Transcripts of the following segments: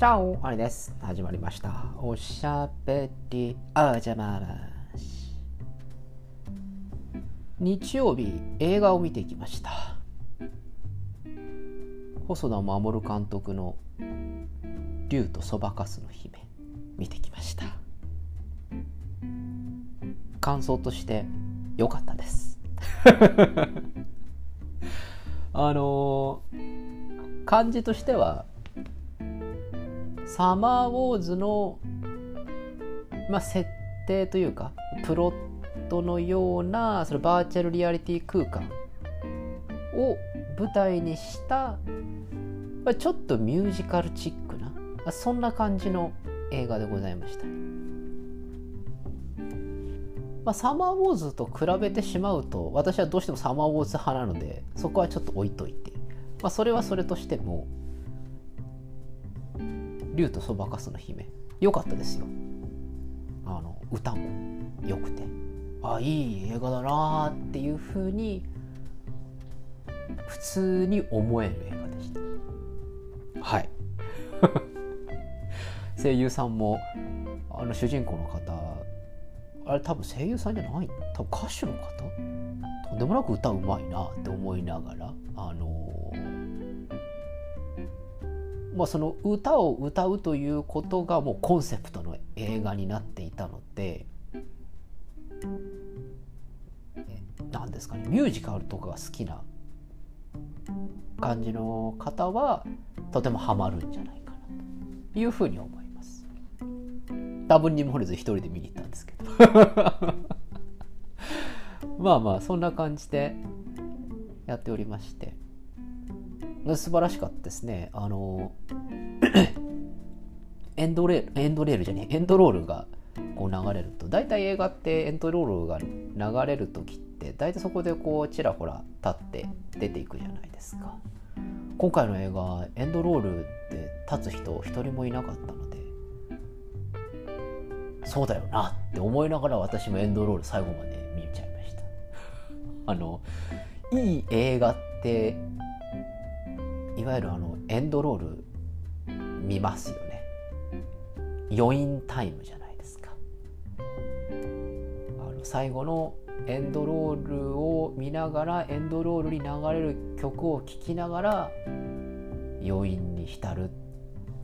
チャオあれです。始まりました。おしゃべりあじゃまし。日曜日映画を見てきました。細田守監督の「竜とそばかすの姫」見てきました。感想として良かったです。あの、感じとしてはサマーウォーズの、まあ、設定というかプロットのようなそのバーチャルリアリティ空間を舞台にしたまあちょっとミュージカルチックなそんな感じの映画でございました。まあ、サマーウォーズと比べてしまうと私はどうしてもサマーウォーズ派なのでそこはちょっと置いといて、まあ、それはそれとしても竜とそばかすの姫。良かったですよ。あの歌も。良くて。あいい映画だなっていうふうに普通に思える映画でした。はい。声優さんもあの主人公の方あれ多分声優さんじゃない？多分歌手の方？とんでもなく歌うまいなって思いながらあのまあ、その歌を歌うということがもうコンセプトの映画になっていたので何ですかねミュージカルとかが好きな感じの方はとてもハマるんじゃないかなというふうに思います。多分にもれず一人で見に行ったんですけど。まあまあそんな感じでやっておりまして。素晴らしかったですね。あの、エンドレール、エンドレールじゃねえ、エンドロールがこう流れると、大体映画ってエンドロールが流れる時って、大体そこでこうちらほら立って出ていくじゃないですか。今回の映画、エンドロールで立つ人一人もいなかったので、そうだよなって思いながら私もエンドロール最後まで見ちゃいました。あの、いい映画っていわゆるあのエンドロール見ますよね。余韻タイムじゃないですか。あの最後のエンドロールを見ながらエンドロールに流れる曲を聴きながら余韻に浸る。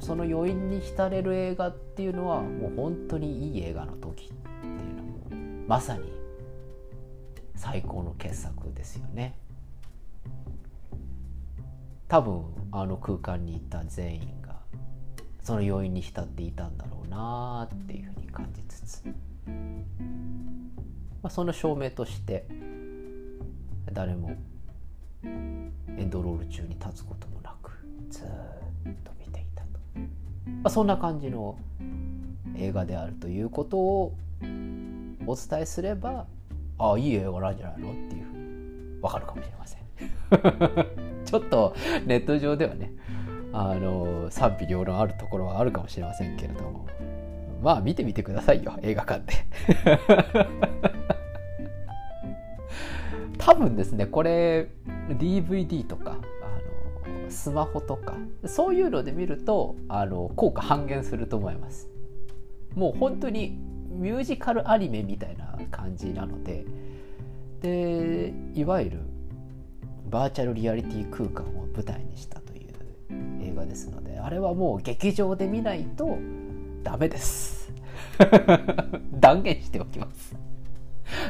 その余韻に浸れる映画っていうのはもう本当にいい映画の時っていうのもまさに最高の傑作ですよね。多分あの空間にいた全員がその要因に浸っていたんだろうなっていうふうに感じつつ、まあ、その証明として誰もエンドロール中に立つこともなくずっと見ていたと、まあ、そんな感じの映画であるということをお伝えすればああいい映画なんじゃないのっていうふうに分かるかもしれません。ちょっとネット上ではねあの賛否両論あるところはあるかもしれませんけれども。まあ見てみてくださいよ映画館で。多分ですねこれ DVD とかあのスマホとかそういうので見るとあの効果半減すると思います。もう本当にミュージカルアニメみたいな感じなので。でいわゆるバーチャルリアリティ空間を舞台にしたという映画ですのであれはもう劇場で見ないとダメです。断言しておきます。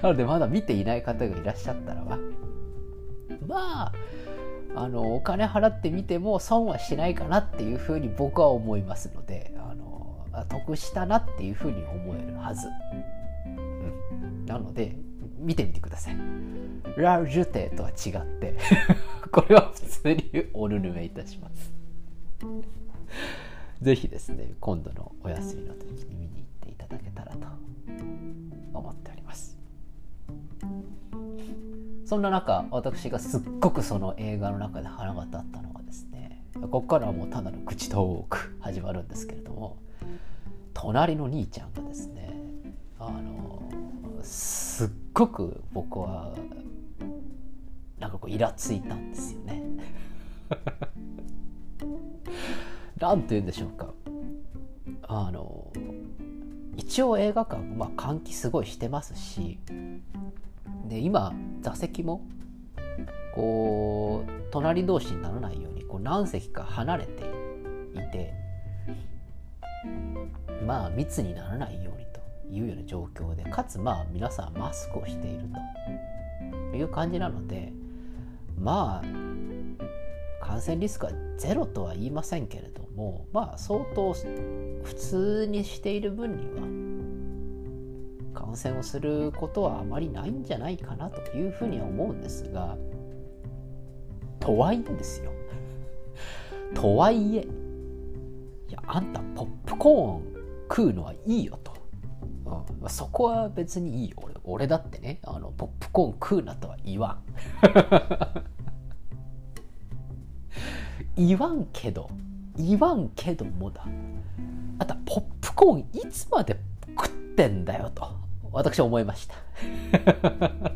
なのでまだ見ていない方がいらっしゃったらばまああのお金払ってみても損はしないかなっていうふうに僕は思いますのであの得したなっていうふうに思えるはず、うん、なので見てみてください。ラージュテとは違って これは普通におぬるめいたします。ぜひですね、今度のお休みの時に見に行っていただけたらと思っております。そんな中、私がすっごくその映画の中で腹が立ったのがですね、ここからはもうただの口トーク始まるんですけれども、隣の兄ちゃんがですね、ごく僕はなんかこうイラついたんですよね。なんて言うんでしょうかあの一応映画館、まあ、換気すごいしてますしで今座席もこう隣同士にならないようにこう何席か離れていてまあ密にならないようにいうような状況でかつまあ皆さんマスクをしていると。いう感じなのでまあ感染リスクはゼロとは言いませんけれどもまあ相当普通にしている分には感染をすることはあまりないんじゃないかなというふうには思うんですがとはいえですよ。とはいえいやあんたポップコーン食うのはいいよと、うん、そこは別にいい俺俺だってねあのポップコーン食うなとは言わん。言わんけど言わんけどもだ。あとはポップコーンいつまで食ってんだよと私は思いました。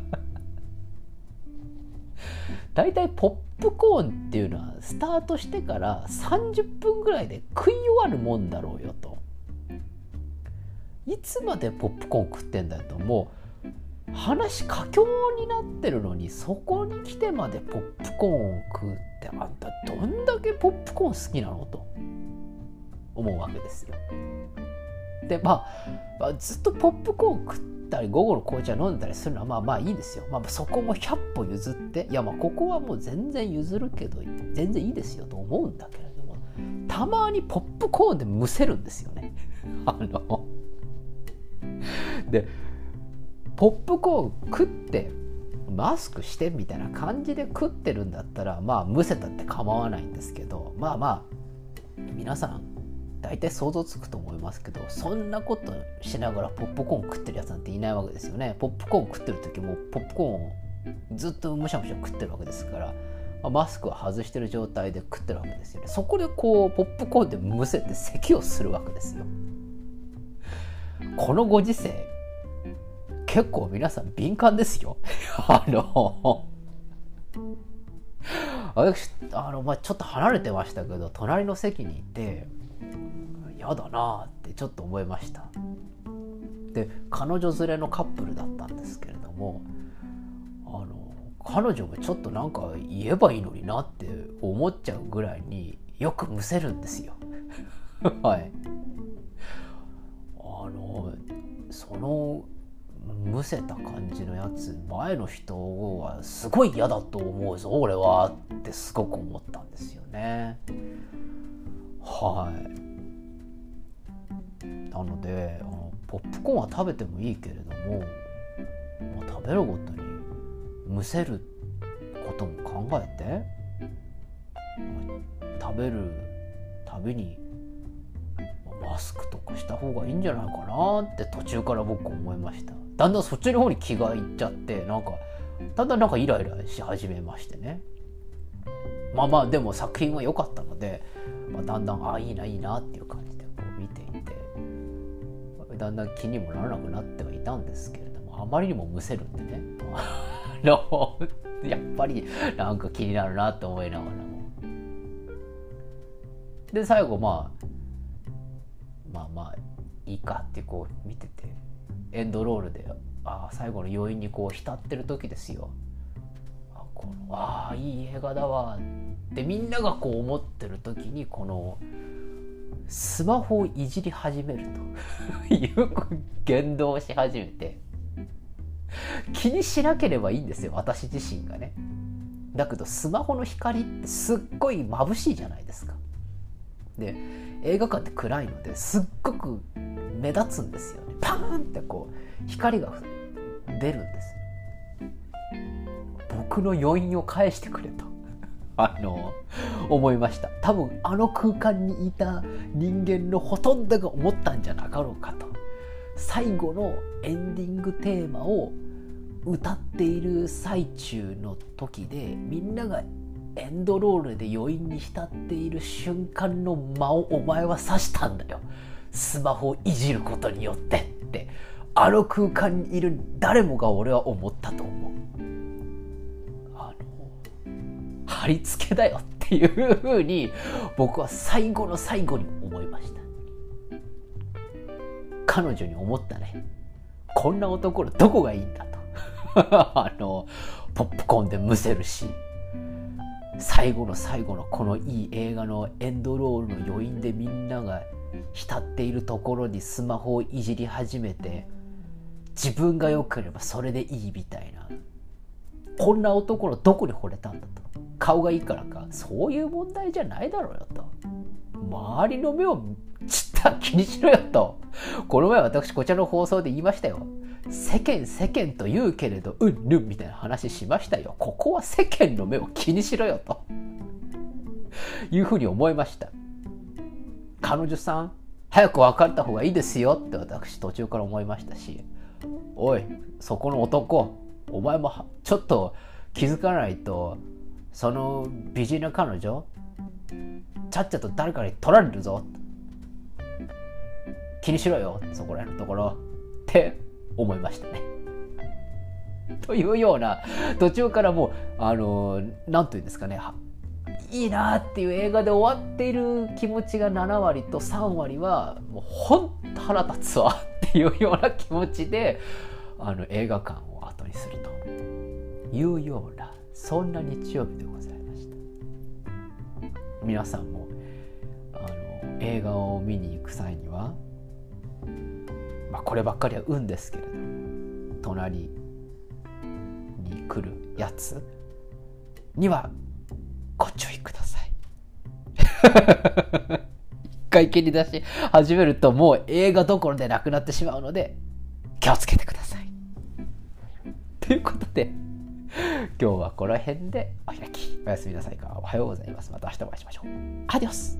大体ポップコーンっていうのはスタートしてから30分ぐらいで食い終わるもんだろうよと。いつまでポップコーン食ってんだよともう話佳境になってるのにそこに来てまでポップコーンを食うってあんたどんだけポップコーン好きなのと思うわけですよ。でまあずっとポップコーン食ったり午後の紅茶飲んだりするのはまあまあいいですよ。まあ、そこも100歩譲っていやまあここはもう全然譲るけど全然いいですよと思うんだけれどもたまにポップコーンでむせるんですよね。あのでポップコーン食ってマスクしてみたいな感じで食ってるんだったらまあむせたって構わないんですけどまあまあ皆さん大体想像つくと思いますけどそんなことしながらポップコーン食ってるやつなんていないわけですよね。ポップコーン食ってる時もポップコーンをずっとむしゃむしゃ食ってるわけですから、まあ、マスクは外してる状態で食ってるわけですよね。そこでこうポップコーンでむせて咳をするわけですよ。このご時世結構皆さん敏感ですよ。あの、私、あの、まあ、ちょっと離れてましたけど、隣の席にいて、嫌だなってちょっと思いました。で、彼女連れのカップルだったんですけれども、あの、彼女もちょっとなんか言えばいいのになって思っちゃうぐらいによくむせるんですよ。はい。あの、そのむせた感じのやつ前の人はすごい嫌だと思うぞ俺はってすごく思ったんですよね。はい。なのであのポップコーンは食べてもいいけれども、まあ、食べるごとにむせることも考えて、食べるたびにマスクとかした方がいいんじゃないかなって途中から僕思いました。だんだんそっちの方に気がいっちゃってなんかだんだんなんかイライラし始めましてね。まあまあでも作品は良かったので、まあ、だんだんああいいないいなっていう感じでこう見ていてだんだん気にもならなくなってはいたんですけれどもあまりにもむせるんでね。やっぱりなんか気になるなって思いながらも。で最後まあまあまあいいかってこう見ててエンドロールであ最後の余韻にこう浸ってる時ですよ。あこのあいい映画だわってみんながこう思ってる時にこのスマホをいじり始めると いう言動をし始めて気にしなければいいんですよ私自身がね。だけどスマホの光ってすっごい眩しいじゃないですか。で映画館って暗いのですっごく目立つんですよパーンってこう光が出るんです。僕の余韻を返してくれと。あの思いました。多分あの空間にいた人間のほとんどが思ったんじゃなかろうかと。最後のエンディングテーマを歌っている最中の時でみんながエンドロールで余韻に浸っている瞬間の間をお前は指したんだよ。スマホをいじることによって。あの空間にいる誰もが俺は思ったと思う。あの貼り付けだよっていうふうに僕は最後の最後に思いました。彼女に思ったね。こんな男のどこがいいんだと。あのポップコーンでむせるし。最後の最後のこのいい映画のエンドロールの余韻でみんなが浸っているところにスマホをいじり始めて自分が良ければそれでいいみたいな。こんな男のどこに惚れたんだと。顔がいいからか。そういう問題じゃないだろうよと。周りの目をちった気にしろよと。この前私こちらの放送で言いましたよ。世間世間と言うけれどうんぬんみたいな話しましたよ。ここは世間の目を気にしろよと。いうふうに思いました。彼女さん早く別れた方がいいですよって私途中から思いましたし。おいそこの男お前もちょっと気づかないとその美人な彼女ちゃっちゃと誰かに取られるぞ気にしろよそこら辺のところって思いましたね。というような途中からもうあの何と言うんですかねいいなっていう映画で終わっている気持ちが7割と3割はもうほんと腹立つわっていうような気持ちであの映画館を後にするというようなそんな日曜日でございました。皆さんもあの映画を見に行く際には、まあ、こればっかりは運ですけれど隣に来るやつにはご注意ください。一回切り出し始めるともう映画どころでなくなってしまうので、気をつけてください。ということで、今日はこの辺でお開き。おやすみなさいか。おはようございます。また明日お会いしましょう。アディオス